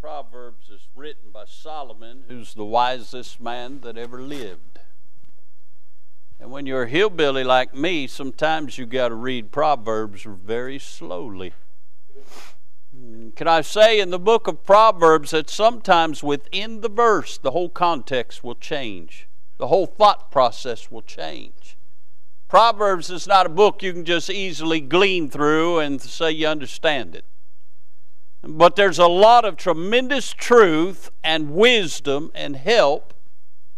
Proverbs is written by Solomon, who's the wisest man that ever lived. And when you're a hillbilly like me, sometimes you got to read Proverbs very slowly. Can I say in the book of Proverbs that sometimes within the verse, the whole context will change, the whole thought process will change. Proverbs is not a book you can just easily glean through and say you understand it. But there's a lot of tremendous truth and wisdom and help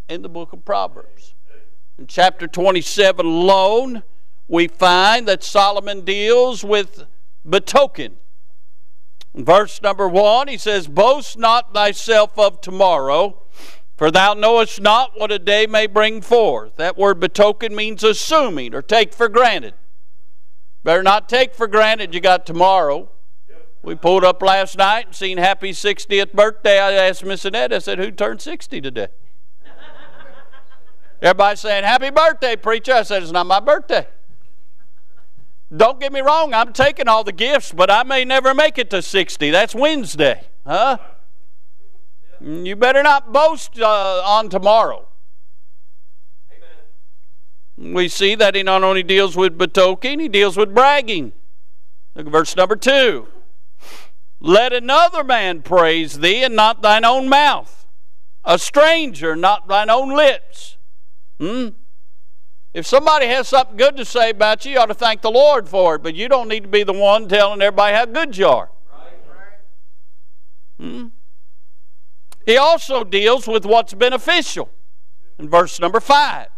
in the book of Proverbs. In chapter 27 alone, we find that Solomon deals with betoken. Verse number 1, he says, Boast not thyself of tomorrow, for thou knowest not what a day may bring forth. That word betoken means assuming or take for granted. Better not take for granted you got tomorrow. We pulled up last night and seen Happy 60th birthday. I asked Miss Annette, I said, Who turned 60 today? Everybody saying, Happy birthday, preacher. I said, It's not my birthday. Don't get me wrong, I'm taking all the gifts, but I may never make it to 60. That's Wednesday. Huh? You better not boast uh, on tomorrow. Amen. We see that he not only deals with betokening, he deals with bragging. Look at verse number 2. Let another man praise thee, and not thine own mouth. A stranger, not thine own lips. Hmm? If somebody has something good to say about you, you ought to thank the Lord for it, but you don't need to be the one telling everybody how good you are. Hmm? He also deals with what's beneficial. In verse number 5,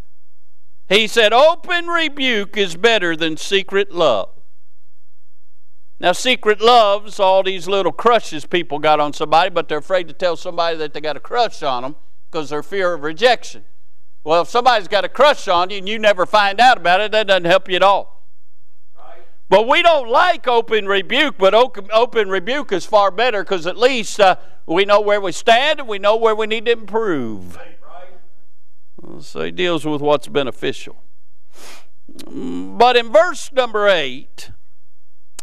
he said, Open rebuke is better than secret love. Now, secret love's all these little crushes people got on somebody, but they're afraid to tell somebody that they got a crush on them because they're fear of rejection. Well, if somebody's got a crush on you and you never find out about it, that doesn't help you at all. But we don't like open rebuke, but open, rebuke is far better because at least uh, we know where we stand and we know where we need to improve. So he deals with what's beneficial. But in verse number 8,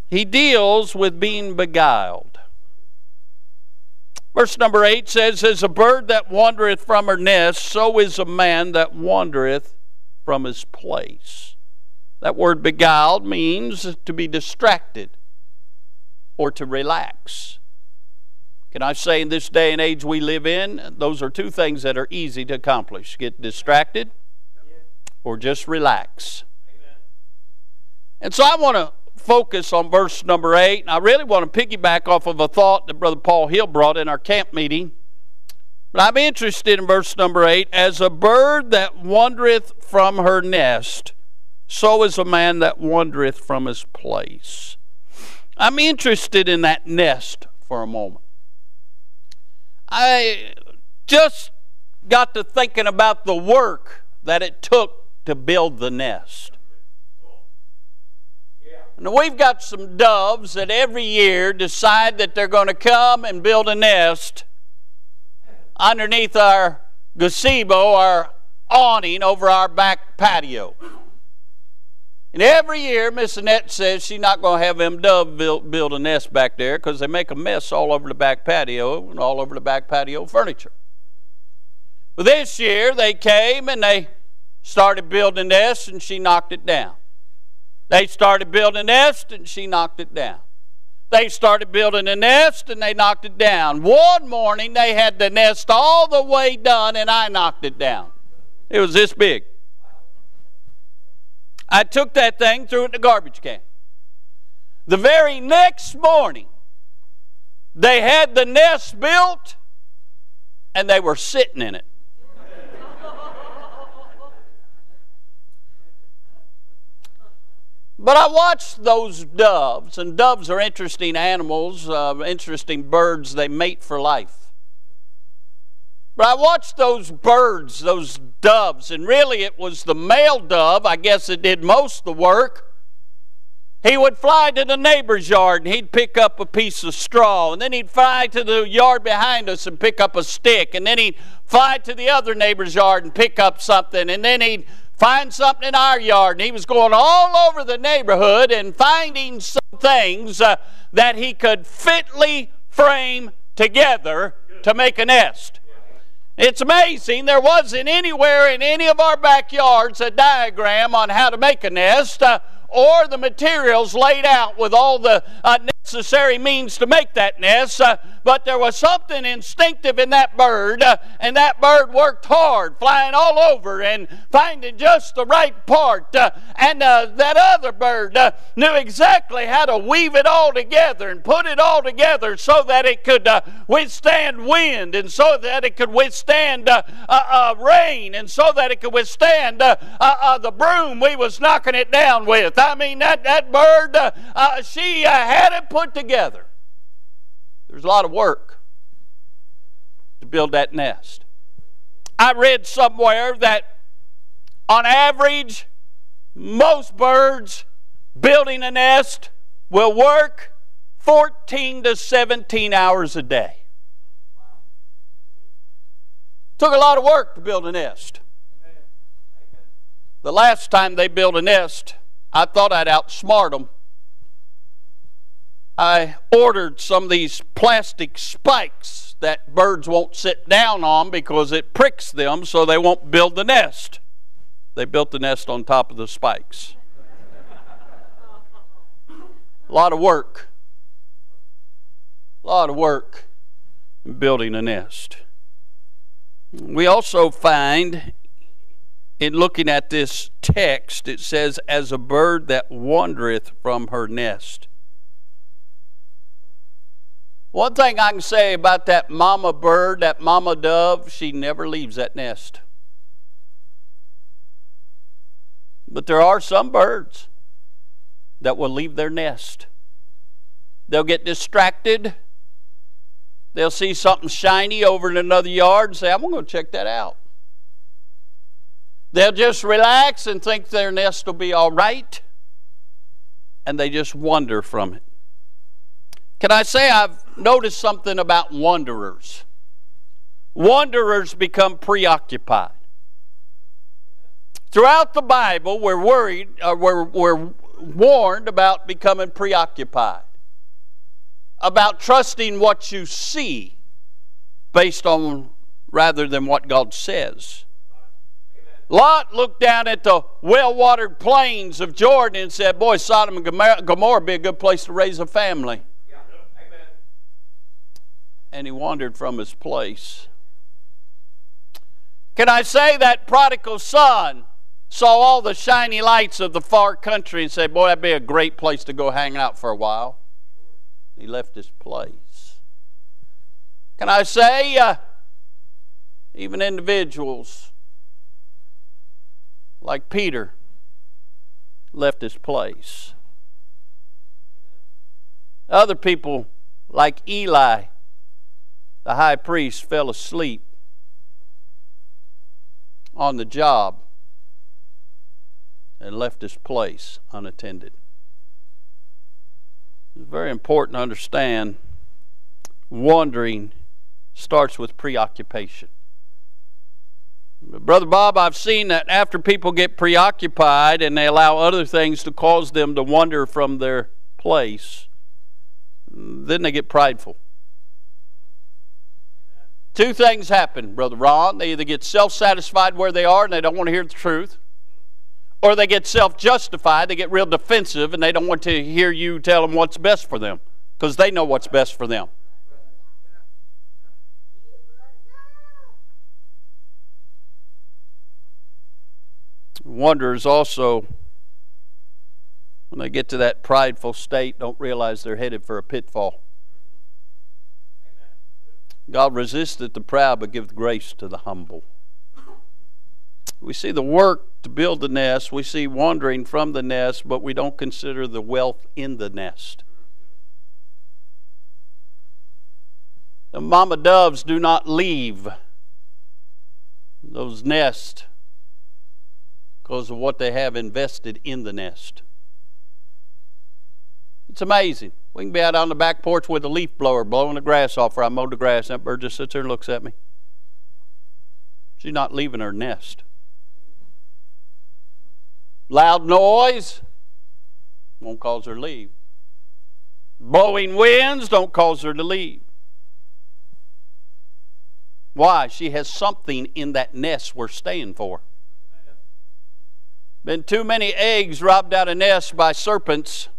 he deals with being beguiled. Verse number 8 says, As a bird that wandereth from her nest, so is a man that wandereth from his place. That word beguiled means to be distracted or to relax. Can I say in this day and age we live in, those are two things that are easy to accomplish get distracted or just relax. And so I want to focus on verse number 8. And I really want to piggyback off of a thought that Brother Paul Hill brought in our camp meeting. But I'm interested in verse number 8. As a bird that wandereth from her nest, so is a man that wandereth from his place. I'm interested in that nest for a moment. I just got to thinking about the work that it took to build the nest. Now, we've got some doves that every year decide that they're going to come and build a nest underneath our gazebo, our awning over our back patio. And every year, Miss Annette says she's not going to have them doves build, build a nest back there because they make a mess all over the back patio and all over the back patio furniture. But this year, they came and they started building a nest, and she knocked it down. They started building a nest and she knocked it down. They started building a nest and they knocked it down. One morning they had the nest all the way done and I knocked it down. It was this big. I took that thing, threw it in the garbage can. The very next morning, they had the nest built and they were sitting in it. But I watched those doves, and doves are interesting animals, uh, interesting birds. They mate for life. But I watched those birds, those doves, and really it was the male dove, I guess, it did most of the work. He would fly to the neighbor's yard and he'd pick up a piece of straw, and then he'd fly to the yard behind us and pick up a stick, and then he'd fly to the other neighbor's yard and pick up something, and then he'd find something in our yard. And he was going all over the neighborhood and finding some things uh, that he could fitly frame together to make a nest. It's amazing. There wasn't anywhere in any of our backyards a diagram on how to make a nest. Uh, or the materials laid out with all the uh, necessary means to make that nest. Uh, but there was something instinctive in that bird, uh, and that bird worked hard, flying all over and finding just the right part. Uh, and uh, that other bird uh, knew exactly how to weave it all together and put it all together so that it could withstand wind and so that it could withstand rain and so that it could withstand the broom we was knocking it down with. I mean, that, that bird, uh, uh, she uh, had it put together. There's a lot of work to build that nest. I read somewhere that on average, most birds building a nest will work 14 to 17 hours a day. Took a lot of work to build a nest. The last time they built a nest, I thought I'd outsmart them. I ordered some of these plastic spikes that birds won't sit down on because it pricks them so they won't build the nest. They built the nest on top of the spikes. A lot of work. A lot of work in building a nest. We also find in looking at this text, it says, as a bird that wandereth from her nest. One thing I can say about that mama bird, that mama dove, she never leaves that nest. But there are some birds that will leave their nest. They'll get distracted. They'll see something shiny over in another yard and say, I'm going to check that out. They'll just relax and think their nest will be all right, and they just wander from it. Can I say I've noticed something about wanderers? Wanderers become preoccupied. Throughout the Bible, we're worried, uh, we're, we're warned about becoming preoccupied, about trusting what you see based on rather than what God says. Lot looked down at the well watered plains of Jordan and said, Boy, Sodom and Gomorrah would be a good place to raise a family. Yeah. And he wandered from his place. Can I say that prodigal son saw all the shiny lights of the far country and said, Boy, that'd be a great place to go hang out for a while? He left his place. Can I say, uh, even individuals like Peter, left his place. Other people, like Eli, the high priest, fell asleep on the job and left his place unattended. It's very important to understand wandering starts with preoccupation. Brother Bob, I've seen that after people get preoccupied and they allow other things to cause them to wander from their place, then they get prideful. Two things happen, Brother Ron. They either get self satisfied where they are and they don't want to hear the truth, or they get self justified, they get real defensive, and they don't want to hear you tell them what's best for them because they know what's best for them. Wanderers also, when they get to that prideful state, don't realize they're headed for a pitfall. God resisteth the proud, but giveth grace to the humble. We see the work to build the nest, we see wandering from the nest, but we don't consider the wealth in the nest. The mama doves do not leave those nests because of what they have invested in the nest. It's amazing. We can be out on the back porch with a leaf blower blowing the grass off where I mowed the grass. and That bird just sits there and looks at me. She's not leaving her nest. Loud noise won't cause her to leave. Blowing winds don't cause her to leave. Why? She has something in that nest we're staying for. Been too many eggs robbed out of nests by serpents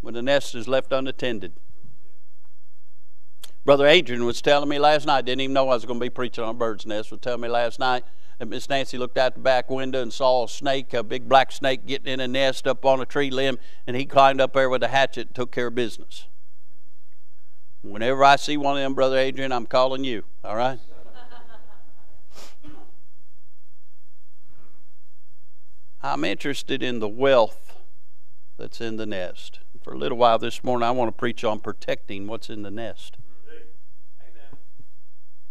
when the nest is left unattended. Brother Adrian was telling me last night, didn't even know I was going to be preaching on a bird's nest, was telling me last night that Miss Nancy looked out the back window and saw a snake, a big black snake, getting in a nest up on a tree limb, and he climbed up there with a hatchet and took care of business. Whenever I see one of them, Brother Adrian, I'm calling you, all right? I'm interested in the wealth that's in the nest. For a little while this morning, I want to preach on protecting what's in the nest.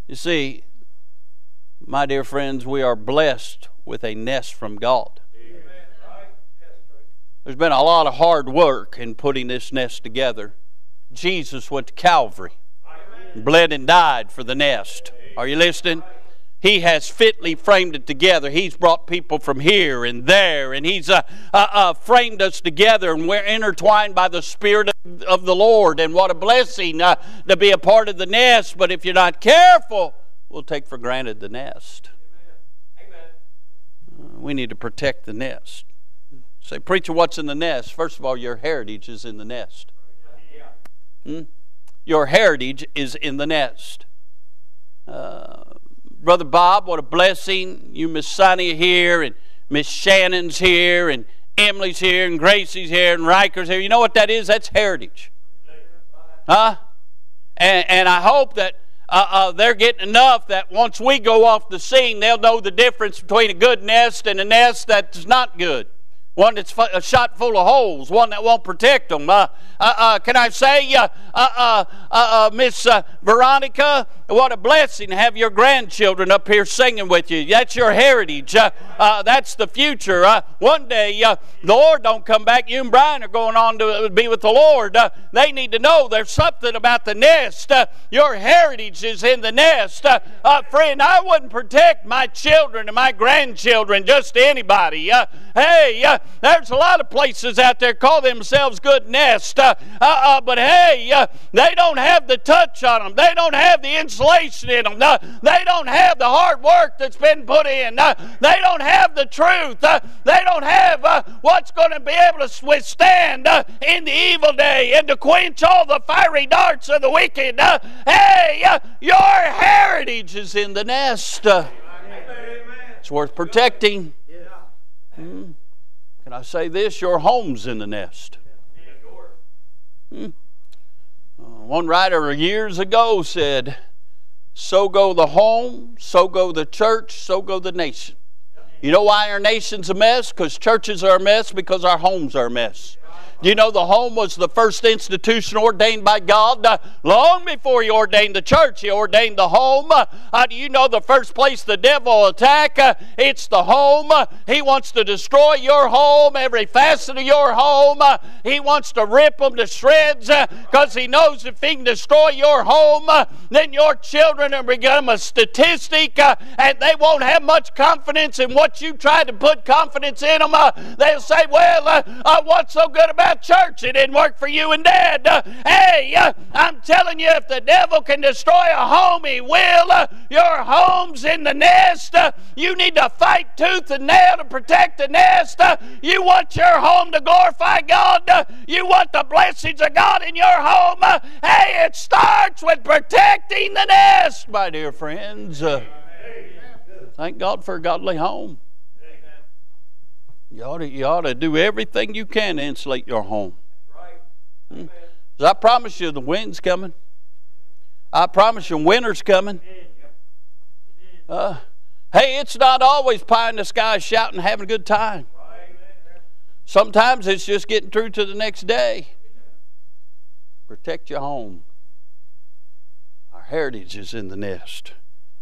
You see, my dear friends, we are blessed with a nest from God. There's been a lot of hard work in putting this nest together. Jesus went to Calvary, bled and died for the nest. Are you listening? He has fitly framed it together. He's brought people from here and there, and He's uh, uh, uh, framed us together, and we're intertwined by the Spirit of, of the Lord. And what a blessing uh, to be a part of the nest. But if you're not careful, we'll take for granted the nest. Uh, we need to protect the nest. Say, preacher, what's in the nest? First of all, your heritage is in the nest. Hmm? Your heritage is in the nest. Uh, Brother Bob, what a blessing. You, Miss Sonny, here, and Miss Shannon's here, and Emily's here, and Gracie's here, and Riker's here. You know what that is? That's heritage. Huh? And, and I hope that uh, uh, they're getting enough that once we go off the scene, they'll know the difference between a good nest and a nest that's not good one that's shot full of holes, one that won't protect them. Uh, uh, uh, can I say, uh, uh, uh, uh Miss uh, Veronica, what a blessing to have your grandchildren up here singing with you. That's your heritage. that's the future. one day, the Lord don't come back. You and Brian are going on to be with the Lord. they need to know there's something about the nest. your heritage is in the nest. friend, I wouldn't protect my children and my grandchildren just to anybody. hey, there's a lot of places out there call themselves good nest, uh, uh, uh, but hey, uh, they don't have the touch on them. They don't have the insulation in them. they don't have the hard work that's been put in. they don't have the truth. they don't have what's going to be able to withstand in the evil day and to quench all the fiery darts of the wicked. hey, your heritage is in the nest. It's worth protecting. Mm. Can I say this? Your home's in the nest. Hmm. Uh, one writer years ago said, So go the home, so go the church, so go the nation. You know why our nation's a mess? Because churches are a mess, because our homes are a mess. You know, the home was the first institution ordained by God. Uh, long before He ordained the church, He ordained the home. Uh, do you know the first place the devil attack? Uh, it's the home. Uh, he wants to destroy your home, every facet of your home. Uh, he wants to rip them to shreds because uh, He knows if He can destroy your home, then your children will become a statistic and they won't have much confidence in what you tried to put confidence in them. they'll say, Well, what's so good about church. It didn't work for you and dad. Uh, hey, uh, I'm telling you, if the devil can destroy a home, he will. Uh, your home's in the nest. Uh, you need to fight tooth and nail to protect the nest. Uh, you want your home to glorify God. Uh, you want the blessings of God in your home. hey, it starts with protecting the nest, my dear friends. thank God for a godly home. You ought to, you ought to do everything you can to insulate your home. Hmm? I promise you, the wind's coming. I promise you, winter's coming. Uh, hey, it's not always pie in the sky shouting, having a good time. Sometimes it's just getting through to the next day. Protect your home. Our heritage is in the nest.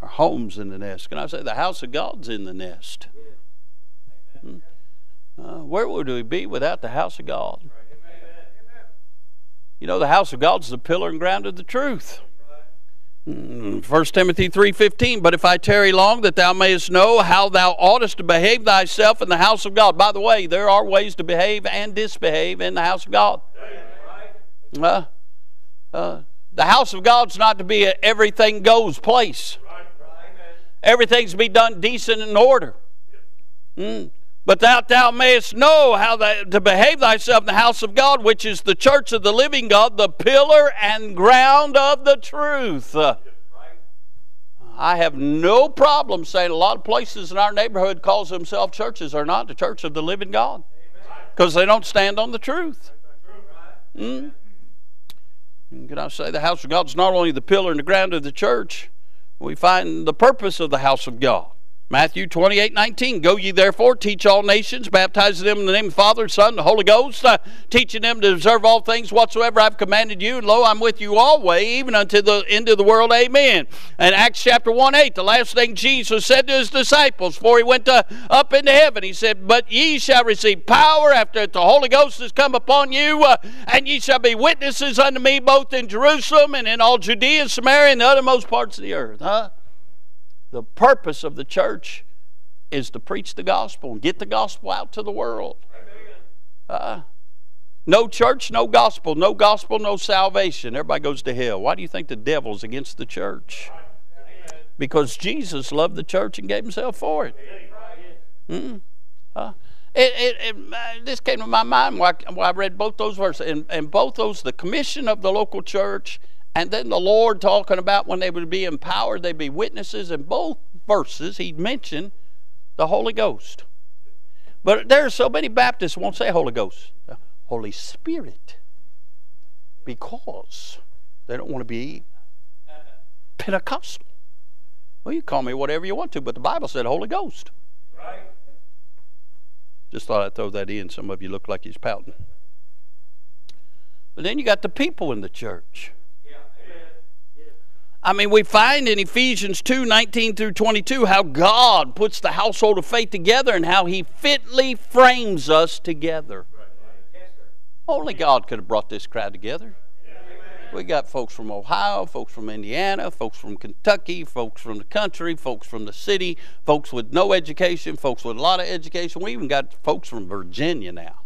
Our home's in the nest. Can I say the house of God's in the nest? Hmm? Uh, where would we be without the house of God? You know, the house of God is the pillar and ground of the truth. 1 mm, Timothy 3.15, But if I tarry long, that thou mayest know how thou oughtest to behave thyself in the house of God. By the way, there are ways to behave and disbehave in the house of God. Uh, uh, The house of God's not to be a everything goes place. Everything's to be done decent and order. Mm. But that thou mayest know how to behave thyself in the house of God, which is the church of the living God, the pillar and ground of the truth. I have no problem saying a lot of places in our neighborhood calls themselves churches are not the church of the living God because they don't stand on the truth. Mm? Can I say the house of God is not only the pillar and the ground of the church, we find the purpose of the house of God. Matthew 28 19. Go ye therefore, teach all nations, baptizing them in the name of the Father, Son, and the Holy Ghost, uh, teaching them to observe all things whatsoever I've commanded you. And lo, I'm with you always, even unto the end of the world. Amen. And Acts chapter 1 8, the last thing Jesus said to his disciples before he went to, up into heaven, he said, But ye shall receive power after the Holy Ghost has come upon you, uh, and ye shall be witnesses unto me both in Jerusalem and in all Judea, Samaria, and the uttermost parts of the earth. Huh? The purpose of the church is to preach the gospel and get the gospel out to the world. Uh, no church, no gospel. No gospel, no salvation. Everybody goes to hell. Why do you think the devil's against the church? Because Jesus loved the church and gave himself for it. Mm-hmm. Uh, it, it, it, uh, this came to my mind while I, I read both those verses. And, and both those, the commission of the local church and then the Lord talking about when they would be empowered, they'd be witnesses. In both verses, he mentioned the Holy Ghost. But there are so many Baptists won't say Holy Ghost, Holy Spirit, because they don't want to be Pentecostal. Well, you call me whatever you want to, but the Bible said Holy Ghost. Right. Just thought I'd throw that in. Some of you look like he's pouting. But then you got the people in the church. I mean, we find in Ephesians 2 19 through 22 how God puts the household of faith together and how He fitly frames us together. Only God could have brought this crowd together. We got folks from Ohio, folks from Indiana, folks from Kentucky, folks from the country, folks from the city, folks with no education, folks with a lot of education. We even got folks from Virginia now.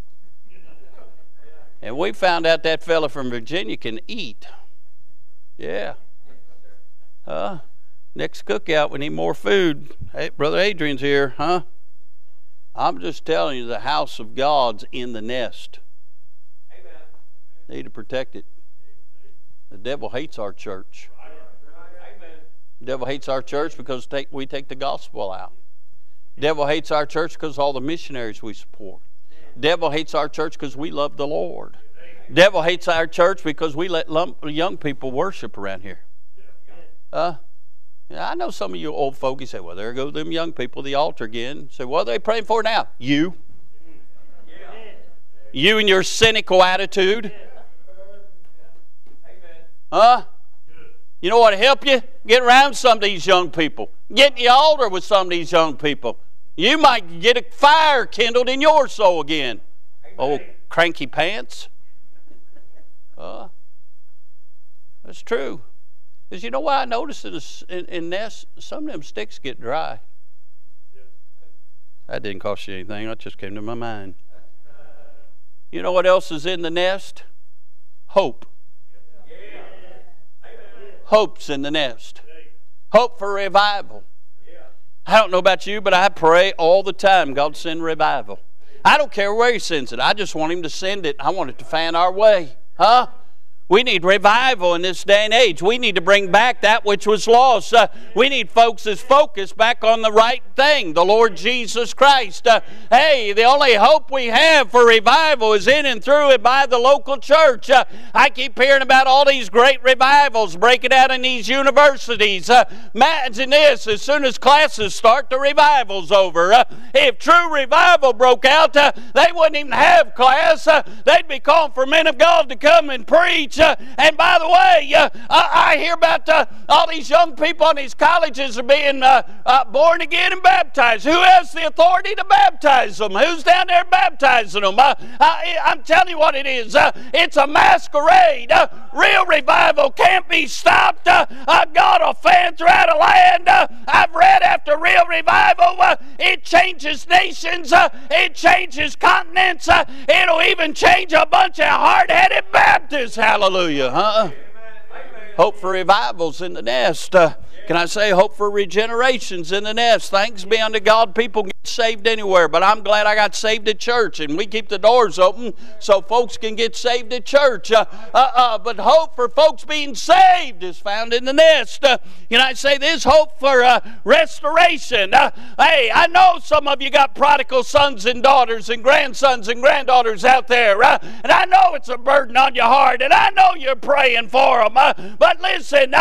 And we found out that fella from Virginia can eat. Yeah. Uh, next cookout, we need more food. Hey, Brother Adrian's here, huh? I'm just telling you, the house of God's in the nest. Amen. Need to protect it. The devil hates our church. The devil hates our church because take, we take the gospel out. The devil hates our church because all the missionaries we support. The devil hates our church because we love the Lord. The devil hates our church because we let young people worship around here. Uh, I know some of you old folk, you say, well, there go them young people, the altar again. Say, what are they praying for now? You. You and your cynical attitude. Huh? You know what help you? Get around some of these young people. Get in the altar with some of these young people. You might get a fire kindled in your soul again. Oh, cranky pants. Uh, that's true. Because you know why I noticed in, in, in nests? Some of them sticks get dry. That didn't cost you anything. That just came to my mind. You know what else is in the nest? Hope. Hope's in the nest. Hope for revival. I don't know about you, but I pray all the time God send revival. I don't care where He sends it. I just want Him to send it. I want it to fan our way. Huh? We need revival in this day and age. We need to bring back that which was lost. Uh, we need folks' focus back on the right thing, the Lord Jesus Christ. Uh, hey, the only hope we have for revival is in and through it by the local church. Uh, I keep hearing about all these great revivals breaking out in these universities. Uh, imagine this as soon as classes start, the revival's over. Uh, if true revival broke out, uh, they wouldn't even have class. they'd be calling for men of God to come and preach. Uh, and by the way, uh, I, hear about uh, all these young people in these colleges are being uh, uh, born again and baptized. Who has the authority to baptize them? Who's down there baptizing them? Uh, I, am telling you what it is. it's a masquerade. real revival can't be stopped. God will fan throughout a land. I've read after real revival, it changes nations. it changes continents. it'll even change a bunch of hard-headed Baptists. Hallelujah. Hallelujah. Huh? Hope for revivals in the nest. Uh, can I say hope for regenerations in the nest? Thanks be unto God, people get saved anywhere, but I'm glad I got saved at church, and we keep the doors open so folks can get saved at church. Uh, uh, uh but hope for folks being saved is found in the nest. Uh, can I say this? Hope for uh, restoration. hey, I know some of you got prodigal sons and daughters and grandsons and granddaughters out there, and I know it's a burden on your heart, and I know you're praying for them. but listen,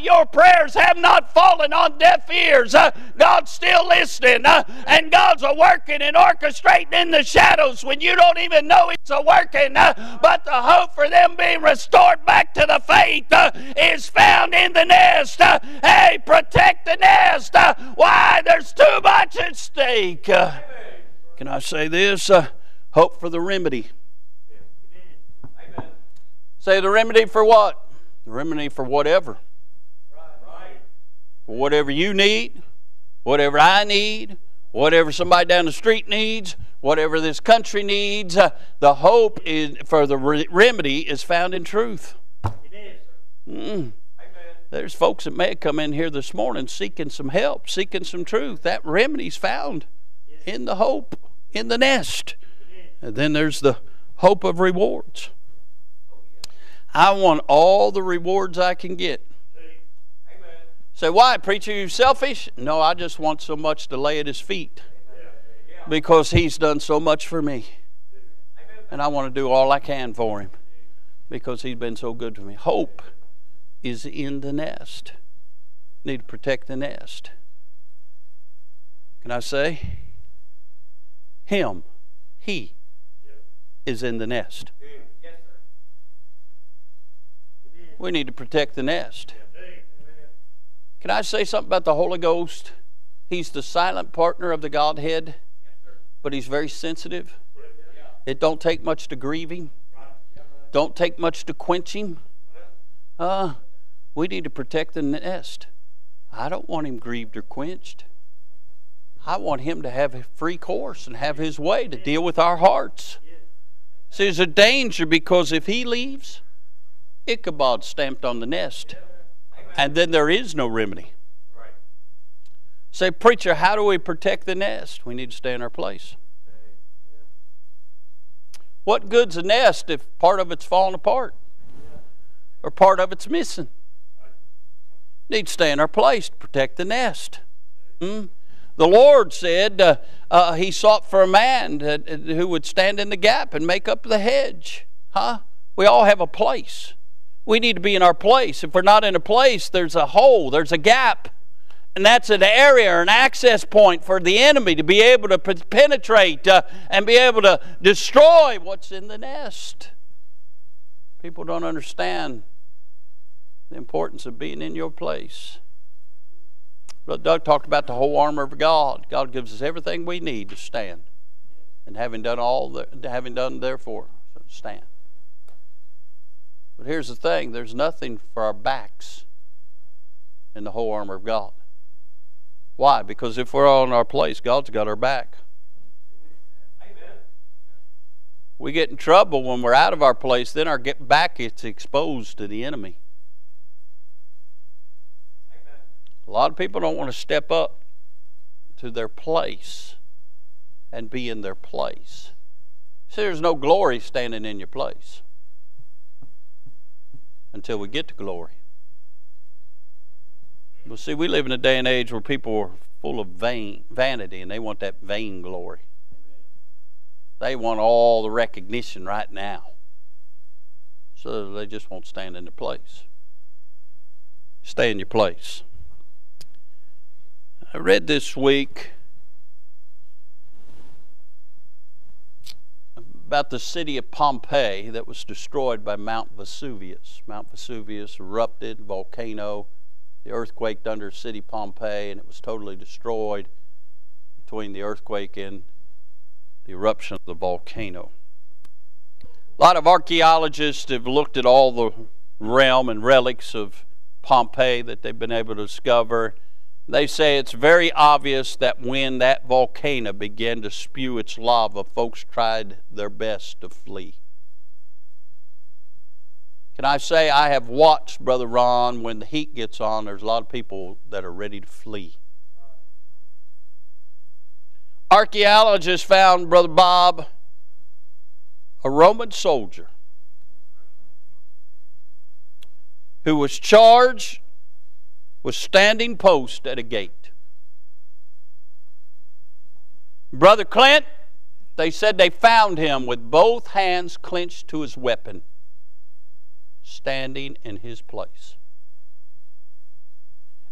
your prayers have not fallen on deaf ears. Uh, God's still listening, uh, and God's a working and orchestrating in the shadows when you don't even know He's a working. Uh, but the hope for them being restored back to the faith uh, is found in the nest. Uh, hey, protect the nest. Uh, why? There's too much at stake. can I say this? hope for the remedy. Say the remedy for what? The remedy for whatever for whatever you need, whatever I need, whatever somebody down the street needs, whatever this country needs, uh, the hope is, for the re- remedy is found in truth. It is. Mm. There's folks that may have come in here this morning seeking some help, seeking some truth. That remedy's found yes. in the hope, in the nest. And then there's the hope of rewards. I want all the rewards I can get. Say, why, preacher, you selfish? No, I just want so much to lay at his feet because he's done so much for me. And I want to do all I can for him because he's been so good to me. Hope is in the nest. Need to protect the nest. Can I say? Him, he is in the nest. We need to protect the nest. Can I say something about the Holy Ghost? He's the silent partner of the Godhead, but he's very sensitive. It don't take much to grieve him. Don't take much to quench him. Uh, we need to protect the nest. I don't want him grieved or quenched. I want him to have a free course and have his way to deal with our hearts. See, there's a danger because if he leaves, Ichabod stamped on the nest and then there is no remedy. Say, preacher, how do we protect the nest? We need to stay in our place. What good's a nest if part of it's falling apart or part of it's missing? Need to stay in our place to protect the nest. Hmm? The Lord said uh, uh, He sought for a man to, who would stand in the gap and make up the hedge. Huh? We all have a place we need to be in our place. If we're not in a place, there's a hole, there's a gap. And that's an area or an access point for the enemy to be able to penetrate uh, and be able to destroy what's in the nest. People don't understand the importance of being in your place. Brother Doug talked about the whole armor of God. God gives us everything we need to stand. And having done all, the, having done therefore, stand. But here's the thing there's nothing for our backs in the whole armor of God. Why? Because if we're all in our place, God's got our back. Amen. We get in trouble when we're out of our place, then our get back gets exposed to the enemy. Amen. A lot of people don't want to step up to their place and be in their place. See, there's no glory standing in your place until we get to glory. But see, we live in a day and age where people are full of vain vanity and they want that vain glory. They want all the recognition right now. So they just won't stand in their place. Stay in your place. I read this week about the city of Pompeii that was destroyed by Mount Vesuvius. Mount Vesuvius erupted, volcano, the earthquake under city Pompeii, and it was totally destroyed between the earthquake and the eruption of the volcano. A lot of archaeologists have looked at all the realm and relics of Pompeii that they've been able to discover they say it's very obvious that when that volcano began to spew its lava, folks tried their best to flee. Can I say I have watched Brother Ron when the heat gets on, there's a lot of people that are ready to flee. Archaeologists found Brother Bob a Roman soldier who was charged with standing post at a gate. Brother Clint, they said they found him with both hands clenched to his weapon, standing in his place.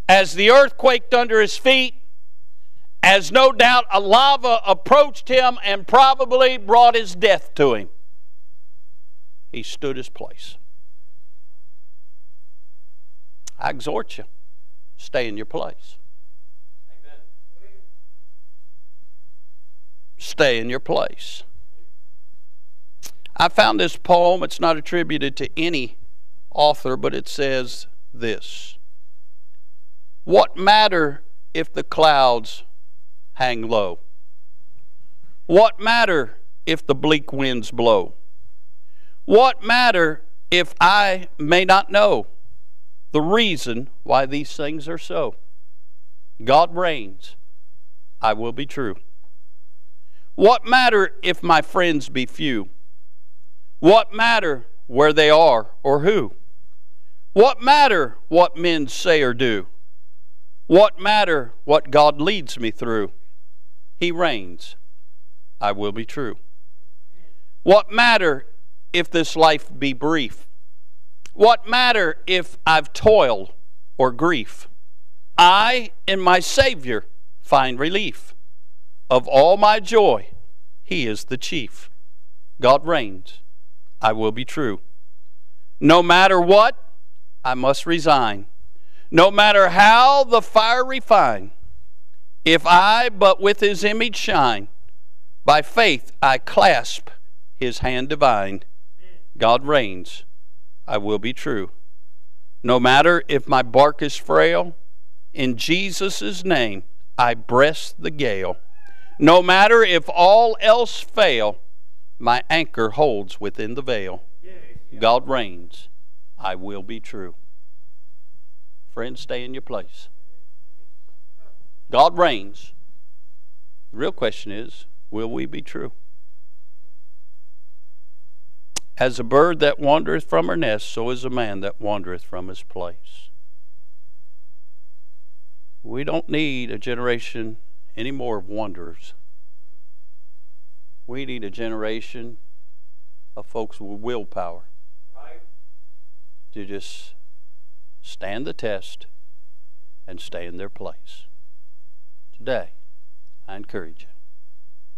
As the earth quaked under his feet, as no doubt a lava approached him and probably brought his death to him, he stood his place. I exhort you, stay in your place. stay in your place. I found this poem. It's not attributed to any author, but it says this What matter if the clouds hang low? What matter if the bleak winds blow? What matter if I may not know the reason why these things are so? God reigns. I will be true. What matter if my friends be few? What matter where they are or who? What matter what men say or do? What matter what God leads me through? He reigns. I will be true. What matter if this life be brief? What matter if I've toil or grief? I in my Savior find relief. Of all my joy, He is the chief. God reigns. I will be true. No matter what, I must resign. No matter how the fire refine, if I but with His image shine, by faith I clasp His hand divine. God reigns. I will be true. No matter if my bark is frail, in Jesus' name I breast the gale. No matter if all else fail, my anchor holds within the veil. God reigns. I will be true. Friends, stay in your place. God reigns. The real question is will we be true? As a bird that wandereth from her nest, so is a man that wandereth from his place. We don't need a generation any more of wanderers. We need a generation of folks with willpower right. to just stand the test and stay in their place. Today, I encourage you,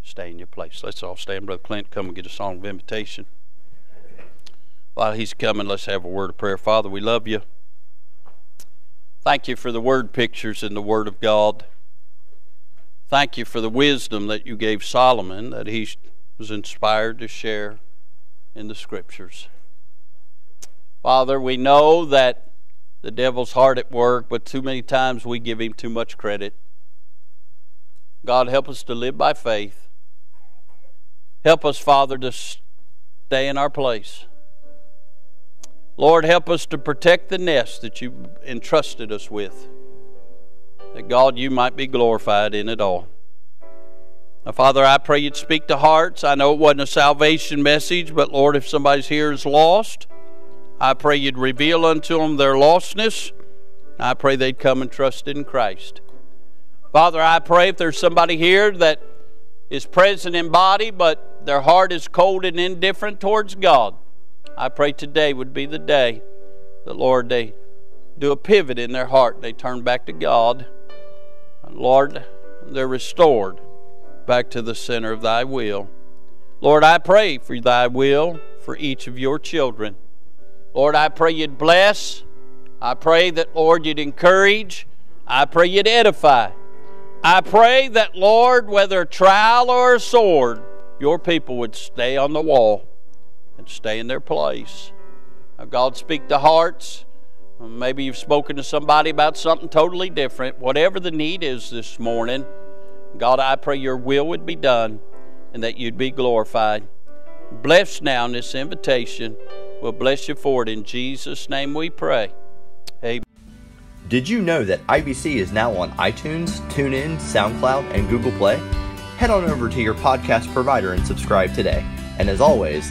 stay in your place. Let's all stand. Brother Clint, come and get a song of invitation. While he's coming, let's have a word of prayer. Father, we love you. Thank you for the word pictures in the Word of God. Thank you for the wisdom that you gave Solomon that he was inspired to share in the scriptures. Father, we know that the devil's hard at work, but too many times we give him too much credit. God, help us to live by faith. Help us, Father, to stay in our place. Lord, help us to protect the nest that you entrusted us with that God, you might be glorified in it all. Now, Father, I pray you'd speak to hearts. I know it wasn't a salvation message, but Lord, if somebody's here is lost, I pray you'd reveal unto them their lostness. I pray they'd come and trust in Christ. Father, I pray if there's somebody here that is present in body, but their heart is cold and indifferent towards God, I pray today would be the day that, Lord, they do a pivot in their heart. They turn back to God Lord, they're restored back to the center of thy will. Lord, I pray for thy will for each of your children. Lord, I pray you'd bless. I pray that, Lord, you'd encourage. I pray you'd edify. I pray that, Lord, whether trial or sword, your people would stay on the wall and stay in their place. Now, God, speak to hearts. Maybe you've spoken to somebody about something totally different. Whatever the need is this morning, God, I pray your will would be done and that you'd be glorified. Bless now in this invitation. We'll bless you for it. In Jesus' name we pray. Amen. Did you know that IBC is now on iTunes, TuneIn, SoundCloud, and Google Play? Head on over to your podcast provider and subscribe today. And as always,